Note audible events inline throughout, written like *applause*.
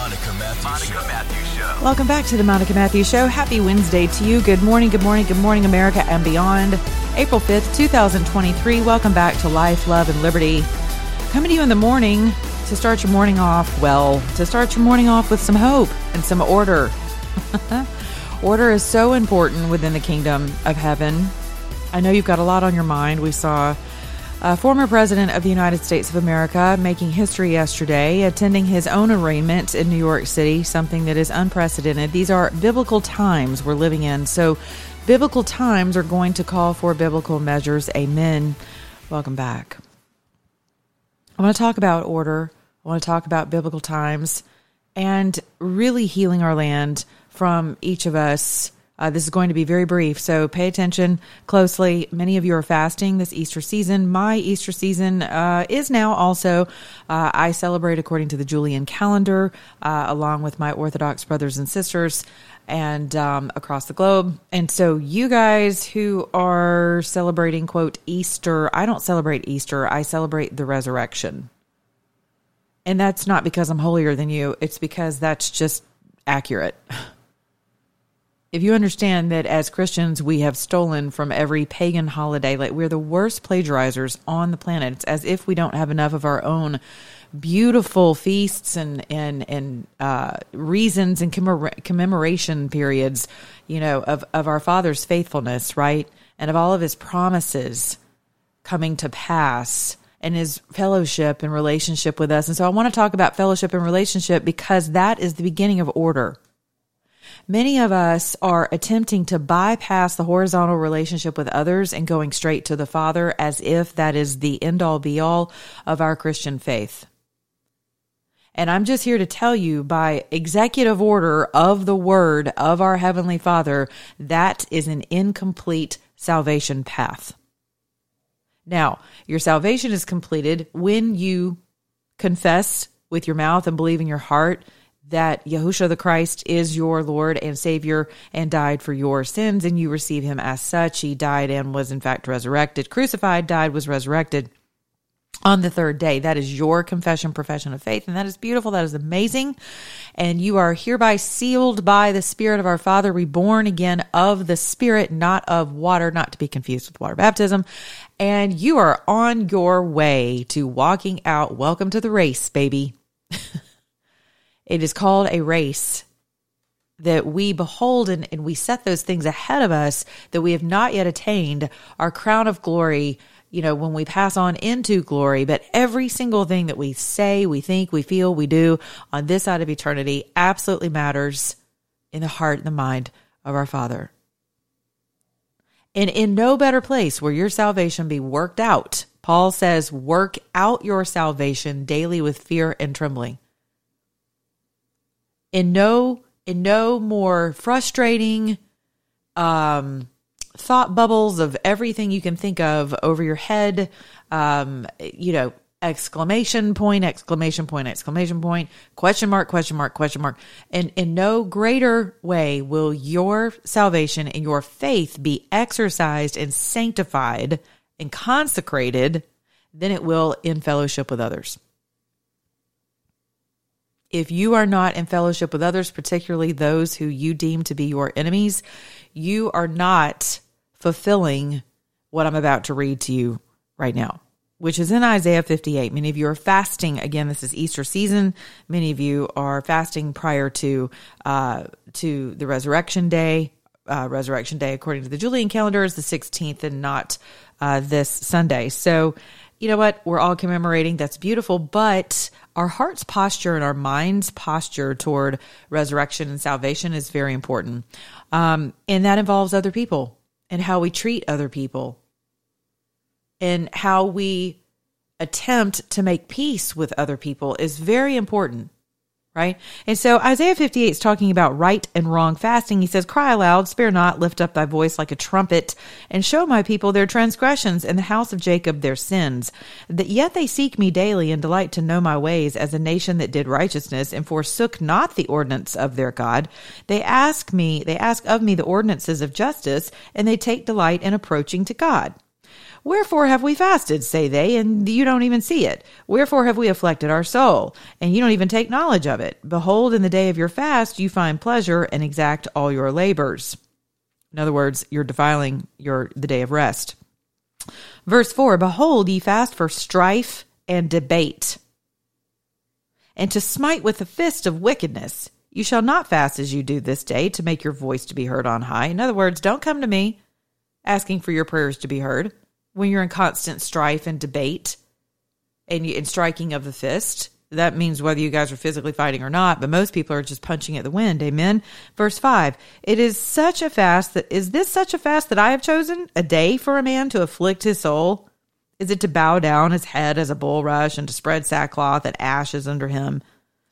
The Monica Matthews Show. Matthews Show. Welcome back to the Monica Matthews Show. Happy Wednesday to you. Good morning, good morning, good morning, America and beyond. April 5th, 2023. Welcome back to Life, Love, and Liberty. Coming to you in the morning to start your morning off well, to start your morning off with some hope and some order. *laughs* order is so important within the kingdom of heaven. I know you've got a lot on your mind. We saw a former president of the United States of America making history yesterday, attending his own arraignment in New York City, something that is unprecedented. These are biblical times we're living in. So, biblical times are going to call for biblical measures. Amen. Welcome back. I want to talk about order. I want to talk about biblical times and really healing our land from each of us. Uh, this is going to be very brief, so pay attention closely. Many of you are fasting this Easter season. My Easter season uh, is now also, uh, I celebrate according to the Julian calendar, uh, along with my Orthodox brothers and sisters and um, across the globe. And so, you guys who are celebrating, quote, Easter, I don't celebrate Easter, I celebrate the resurrection. And that's not because I'm holier than you, it's because that's just accurate. *laughs* If you understand that as Christians, we have stolen from every pagan holiday, like we're the worst plagiarizers on the planet. It's as if we don't have enough of our own beautiful feasts and and and uh, reasons and commemora- commemoration periods, you know, of of our Father's faithfulness, right, and of all of His promises coming to pass and his fellowship and relationship with us. And so I want to talk about fellowship and relationship because that is the beginning of order. Many of us are attempting to bypass the horizontal relationship with others and going straight to the Father as if that is the end all be all of our Christian faith. And I'm just here to tell you by executive order of the word of our Heavenly Father, that is an incomplete salvation path. Now, your salvation is completed when you confess with your mouth and believe in your heart that Yahushua the Christ is your Lord and Savior and died for your sins, and you receive him as such. He died and was, in fact, resurrected, crucified, died, was resurrected on the third day. That is your confession, profession of faith, and that is beautiful. That is amazing. And you are hereby sealed by the Spirit of our Father, reborn again of the Spirit, not of water, not to be confused with water baptism. And you are on your way to walking out. Welcome to the race, baby. It is called a race that we behold and, and we set those things ahead of us that we have not yet attained, our crown of glory you know, when we pass on into glory, but every single thing that we say, we think, we feel, we do on this side of eternity absolutely matters in the heart and the mind of our Father. And in no better place will your salvation be worked out. Paul says, work out your salvation daily with fear and trembling. In no, in no more frustrating, um, thought bubbles of everything you can think of over your head. Um, you know, exclamation point, exclamation point, exclamation point, question mark, question mark, question mark. And in no greater way will your salvation and your faith be exercised and sanctified and consecrated than it will in fellowship with others. If you are not in fellowship with others, particularly those who you deem to be your enemies, you are not fulfilling what I'm about to read to you right now, which is in Isaiah 58. Many of you are fasting. Again, this is Easter season. Many of you are fasting prior to uh, to the resurrection day. Uh, resurrection day, according to the Julian calendar, is the 16th and not uh, this Sunday. So, you know what? We're all commemorating. That's beautiful. But our heart's posture and our mind's posture toward resurrection and salvation is very important. Um, and that involves other people and how we treat other people and how we attempt to make peace with other people is very important. Right? And so Isaiah 58 is talking about right and wrong fasting. He says, Cry aloud, spare not, lift up thy voice like a trumpet, and show my people their transgressions and the house of Jacob their sins. That yet they seek me daily and delight to know my ways as a nation that did righteousness and forsook not the ordinance of their God. They ask me, they ask of me the ordinances of justice, and they take delight in approaching to God. Wherefore have we fasted, say they, and you don't even see it? Wherefore have we afflicted our soul, and you don't even take knowledge of it? Behold, in the day of your fast you find pleasure and exact all your labors. In other words, you're defiling your the day of rest. Verse 4 Behold, ye fast for strife and debate, and to smite with the fist of wickedness. You shall not fast as you do this day to make your voice to be heard on high. In other words, don't come to me asking for your prayers to be heard when you're in constant strife and debate and, and striking of the fist. That means whether you guys are physically fighting or not, but most people are just punching at the wind. Amen. Verse 5 It is such a fast that is this such a fast that I have chosen? A day for a man to afflict his soul? Is it to bow down his head as a bulrush and to spread sackcloth and ashes under him?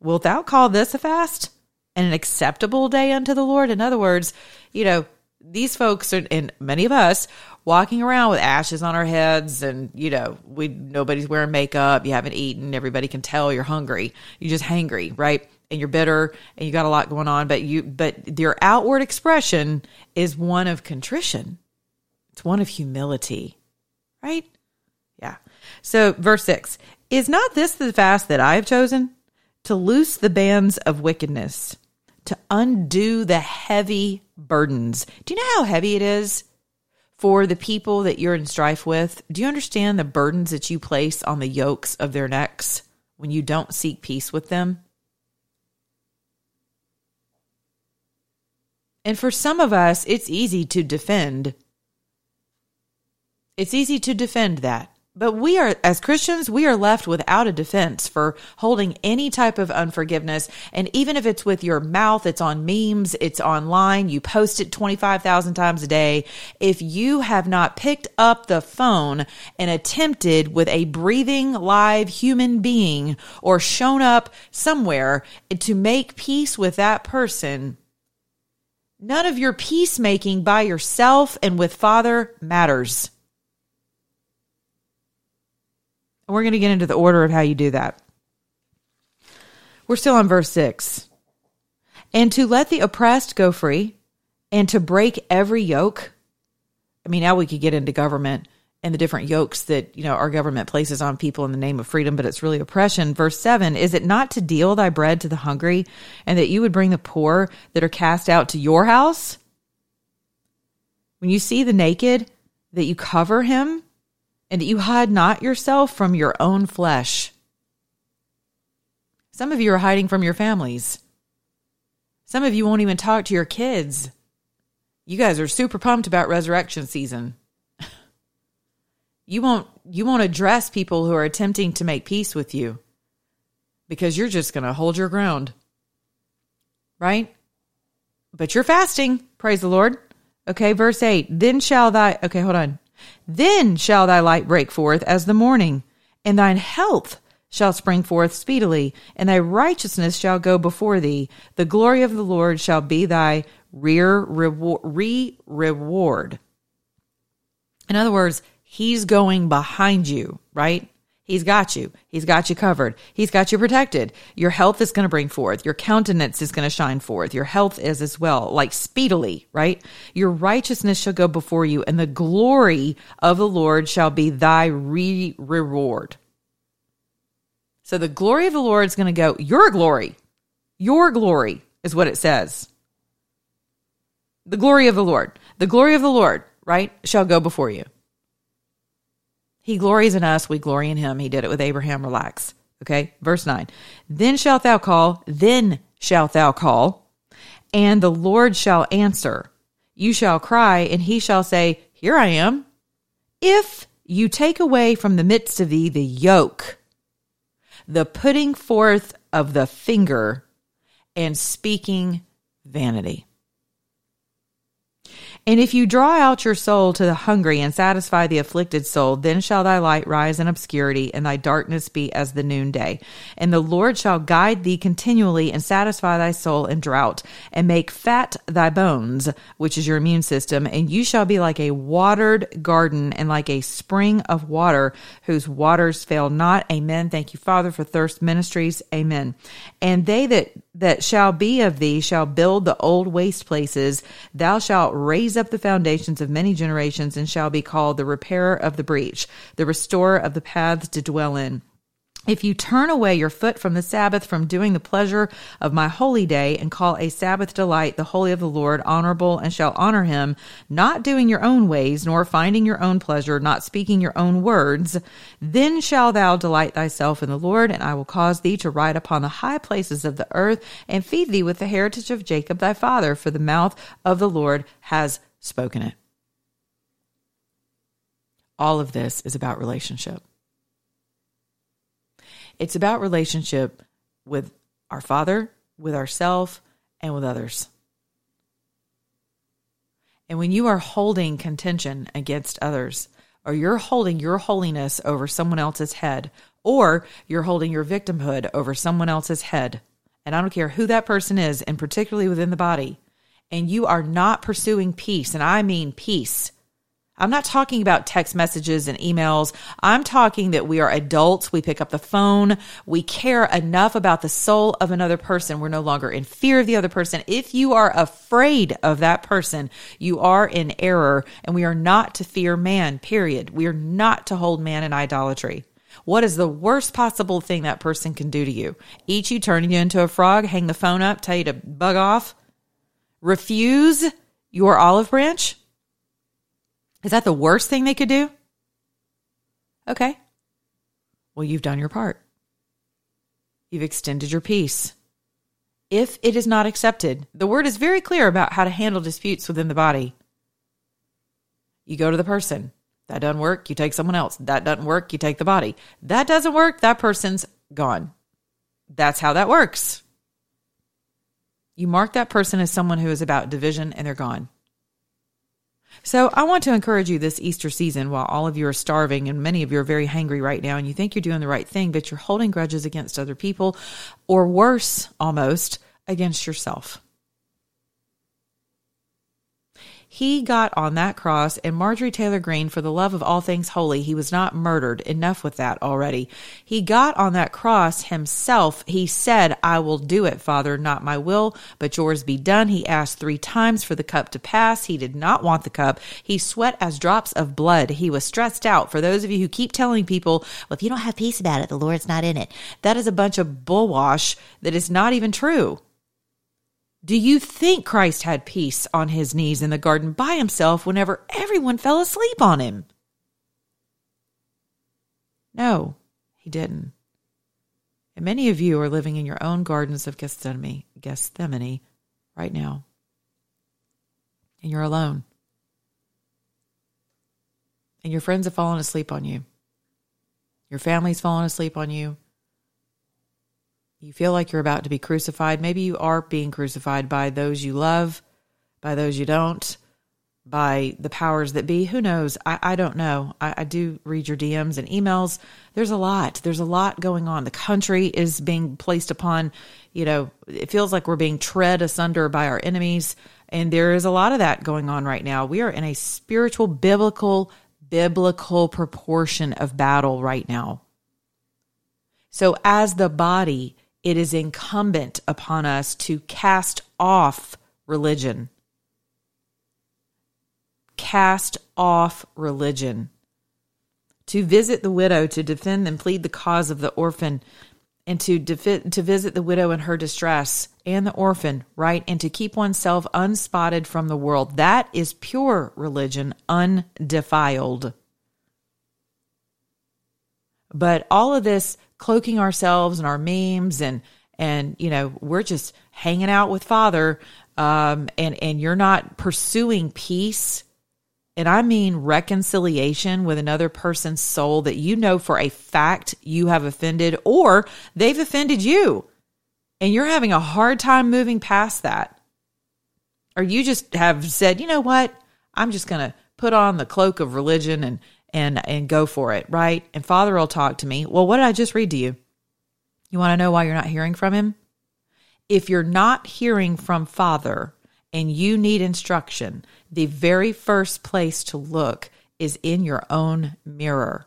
Wilt thou call this a fast and an acceptable day unto the Lord? In other words, you know, these folks are, and many of us walking around with ashes on our heads and you know we nobody's wearing makeup you haven't eaten everybody can tell you're hungry you're just hangry right? And you're bitter and you got a lot going on but you but your outward expression is one of contrition. It's one of humility right? Yeah. So verse 6 is not this the fast that i have chosen? To loose the bands of wickedness to undo the heavy burdens do you know how heavy it is for the people that you're in strife with, do you understand the burdens that you place on the yokes of their necks when you don't seek peace with them? And for some of us, it's easy to defend. It's easy to defend that. But we are, as Christians, we are left without a defense for holding any type of unforgiveness. And even if it's with your mouth, it's on memes, it's online, you post it 25,000 times a day. If you have not picked up the phone and attempted with a breathing live human being or shown up somewhere to make peace with that person, none of your peacemaking by yourself and with Father matters. And we're going to get into the order of how you do that. We're still on verse 6. And to let the oppressed go free and to break every yoke. I mean, now we could get into government and the different yokes that, you know, our government places on people in the name of freedom, but it's really oppression. Verse 7 Is it not to deal thy bread to the hungry and that you would bring the poor that are cast out to your house? When you see the naked, that you cover him and that you hide not yourself from your own flesh. Some of you are hiding from your families. Some of you won't even talk to your kids. You guys are super pumped about resurrection season. You won't you won't address people who are attempting to make peace with you because you're just going to hold your ground. Right? But you're fasting, praise the Lord. Okay, verse 8. Then shall thy Okay, hold on. Then shall thy light break forth as the morning, and thine health shall spring forth speedily, and thy righteousness shall go before thee. The glory of the Lord shall be thy rear reward. Re reward. In other words, he's going behind you, right? He's got you. He's got you covered. He's got you protected. Your health is going to bring forth. Your countenance is going to shine forth. Your health is as well, like speedily, right? Your righteousness shall go before you, and the glory of the Lord shall be thy re- reward. So the glory of the Lord is going to go, your glory, your glory is what it says. The glory of the Lord, the glory of the Lord, right, shall go before you. He glories in us, we glory in him. He did it with Abraham. Relax. Okay. Verse 9. Then shalt thou call, then shalt thou call, and the Lord shall answer. You shall cry, and he shall say, Here I am. If you take away from the midst of thee the yoke, the putting forth of the finger, and speaking vanity. And if you draw out your soul to the hungry and satisfy the afflicted soul, then shall thy light rise in obscurity, and thy darkness be as the noonday. And the Lord shall guide thee continually and satisfy thy soul in drought, and make fat thy bones, which is your immune system, and you shall be like a watered garden and like a spring of water whose waters fail not. Amen. Thank you, Father, for thirst ministries. Amen. And they that that shall be of thee shall build the old waste places. Thou shalt raise up the foundations of many generations and shall be called the repairer of the breach, the restorer of the paths to dwell in. If you turn away your foot from the Sabbath, from doing the pleasure of my holy day, and call a Sabbath delight the holy of the Lord honorable, and shall honor him, not doing your own ways, nor finding your own pleasure, not speaking your own words, then shall thou delight thyself in the Lord, and I will cause thee to ride upon the high places of the earth, and feed thee with the heritage of Jacob thy father, for the mouth of the Lord has spoken it. All of this is about relationship. It's about relationship with our Father, with ourselves, and with others. And when you are holding contention against others, or you're holding your holiness over someone else's head, or you're holding your victimhood over someone else's head, and I don't care who that person is, and particularly within the body, and you are not pursuing peace, and I mean peace, I'm not talking about text messages and emails. I'm talking that we are adults. We pick up the phone. We care enough about the soul of another person. We're no longer in fear of the other person. If you are afraid of that person, you are in error and we are not to fear man, period. We are not to hold man in idolatry. What is the worst possible thing that person can do to you? Eat you, turn you into a frog, hang the phone up, tell you to bug off, refuse your olive branch? Is that the worst thing they could do? Okay. Well, you've done your part. You've extended your peace. If it is not accepted, the word is very clear about how to handle disputes within the body. You go to the person. That doesn't work. You take someone else. That doesn't work. You take the body. That doesn't work. That person's gone. That's how that works. You mark that person as someone who is about division and they're gone. So I want to encourage you this Easter season while all of you are starving and many of you are very hungry right now and you think you're doing the right thing, but you're holding grudges against other people or worse almost against yourself. He got on that cross, and Marjorie Taylor Greene, for the love of all things holy, he was not murdered. Enough with that already. He got on that cross himself. He said, I will do it, Father, not my will, but yours be done. He asked three times for the cup to pass. He did not want the cup. He sweat as drops of blood. He was stressed out. For those of you who keep telling people, well, if you don't have peace about it, the Lord's not in it, that is a bunch of bullwash that is not even true. Do you think Christ had peace on his knees in the garden by himself whenever everyone fell asleep on him? No, he didn't. And many of you are living in your own gardens of Gethsemane, Gethsemane right now. And you're alone. And your friends have fallen asleep on you. Your family's fallen asleep on you. You feel like you're about to be crucified. Maybe you are being crucified by those you love, by those you don't, by the powers that be. Who knows? I, I don't know. I, I do read your DMs and emails. There's a lot. There's a lot going on. The country is being placed upon, you know, it feels like we're being tread asunder by our enemies. And there is a lot of that going on right now. We are in a spiritual, biblical, biblical proportion of battle right now. So, as the body, it is incumbent upon us to cast off religion. Cast off religion. To visit the widow, to defend and plead the cause of the orphan, and to, defi- to visit the widow in her distress and the orphan, right? And to keep oneself unspotted from the world. That is pure religion, undefiled. But all of this cloaking ourselves and our memes and and you know we're just hanging out with father um, and and you're not pursuing peace. And i mean reconciliation with another person's soul that you know for a fact you have offended or they've offended you. And you're having a hard time moving past that. Or you just have said you know what? I'm just to put on the cloak of religion and and and go for it, right? And Father will talk to me. Well, what did I just read to you? You want to know why you're not hearing from him? If you're not hearing from Father and you need instruction, the very first place to look is in your own mirror.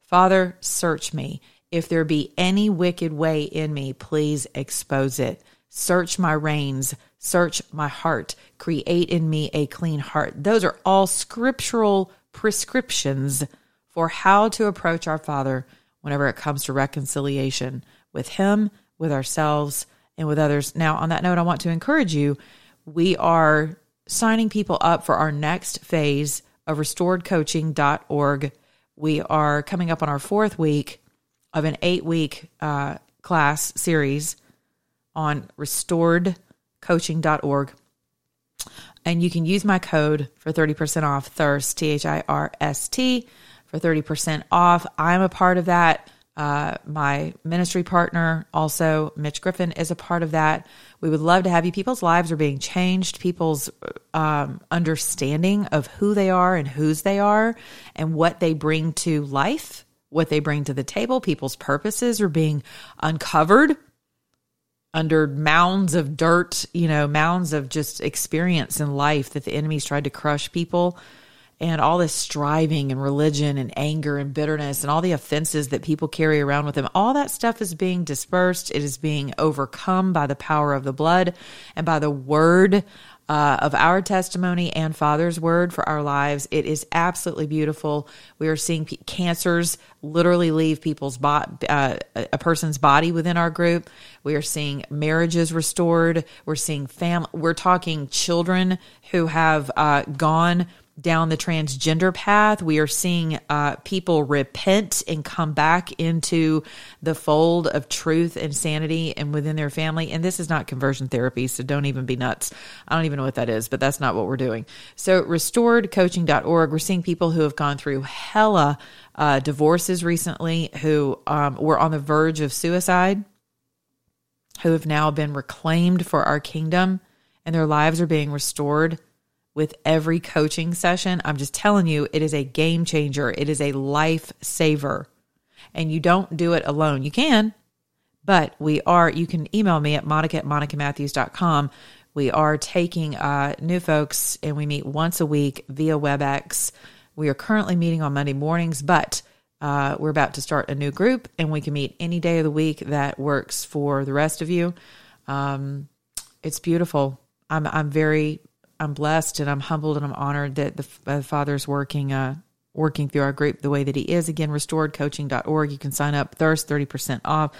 Father, search me. If there be any wicked way in me, please expose it. Search my reins, search my heart, create in me a clean heart. Those are all scriptural prescriptions for how to approach our Father whenever it comes to reconciliation with Him, with ourselves, and with others. Now, on that note, I want to encourage you. We are signing people up for our next phase of restoredcoaching.org. We are coming up on our fourth week of an eight week uh, class series on restoredcoaching.org. And you can use my code for 30% off Thirst, T H I R S T, for 30% off. I'm a part of that. Uh, my ministry partner, also Mitch Griffin, is a part of that. We would love to have you. People's lives are being changed. People's um, understanding of who they are and whose they are and what they bring to life, what they bring to the table. People's purposes are being uncovered under mounds of dirt, you know, mounds of just experience in life that the enemy's tried to crush people and all this striving and religion and anger and bitterness and all the offenses that people carry around with them, all that stuff is being dispersed. It is being overcome by the power of the blood and by the word uh, of our testimony and Father's word for our lives. It is absolutely beautiful. We are seeing p- cancers literally leave people's bo- uh, a person's body within our group. We are seeing marriages restored. We're seeing family. We're talking children who have uh, gone down the transgender path. We are seeing uh, people repent and come back into the fold of truth and sanity and within their family. And this is not conversion therapy, so don't even be nuts. I don't even know what that is, but that's not what we're doing. So, restoredcoaching.org, we're seeing people who have gone through hella uh, divorces recently, who um, were on the verge of suicide, who have now been reclaimed for our kingdom, and their lives are being restored with every coaching session. I'm just telling you, it is a game changer. It is a life saver. And you don't do it alone. You can, but we are, you can email me at monica at monicamatthews.com. We are taking uh, new folks and we meet once a week via WebEx. We are currently meeting on Monday mornings, but uh, we're about to start a new group and we can meet any day of the week that works for the rest of you. Um, it's beautiful. I'm, I'm very I'm blessed and I'm humbled and I'm honored that the uh, Father's working uh, working through our group the way that he is. Again, restoredcoaching.org. You can sign up. Thirst 30% off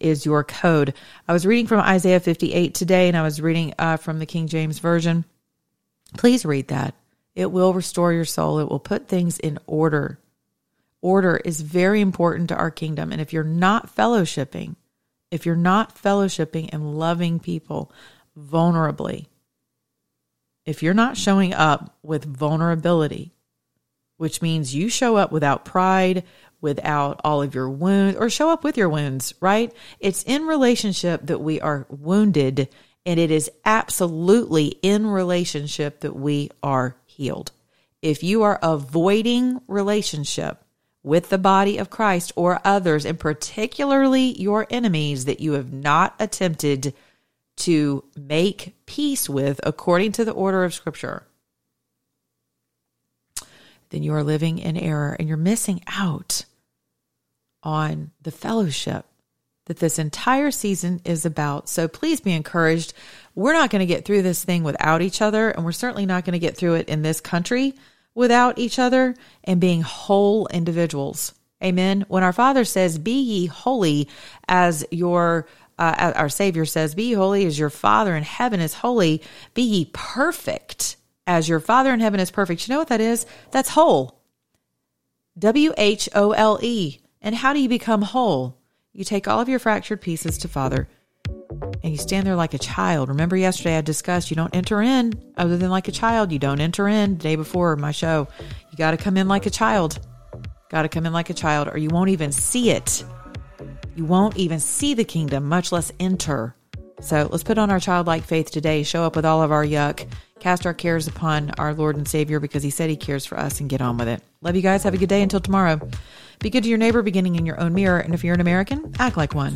is your code. I was reading from Isaiah 58 today and I was reading uh, from the King James Version. Please read that. It will restore your soul. It will put things in order. Order is very important to our kingdom. And if you're not fellowshipping, if you're not fellowshipping and loving people vulnerably, if you're not showing up with vulnerability, which means you show up without pride, without all of your wounds, or show up with your wounds, right? It's in relationship that we are wounded, and it is absolutely in relationship that we are healed. If you are avoiding relationship with the body of Christ or others, and particularly your enemies that you have not attempted to make peace with according to the order of Scripture, then you are living in error and you're missing out on the fellowship that this entire season is about. So please be encouraged. We're not going to get through this thing without each other, and we're certainly not going to get through it in this country without each other and being whole individuals. Amen. When our Father says, Be ye holy as your uh, our Savior says, Be holy as your Father in heaven is holy. Be ye perfect as your Father in heaven is perfect. You know what that is? That's whole. W H O L E. And how do you become whole? You take all of your fractured pieces to Father and you stand there like a child. Remember yesterday I discussed you don't enter in other than like a child. You don't enter in the day before my show. You got to come in like a child. Got to come in like a child or you won't even see it. You won't even see the kingdom, much less enter. So let's put on our childlike faith today, show up with all of our yuck, cast our cares upon our Lord and Savior because He said He cares for us and get on with it. Love you guys. Have a good day until tomorrow. Be good to your neighbor, beginning in your own mirror. And if you're an American, act like one.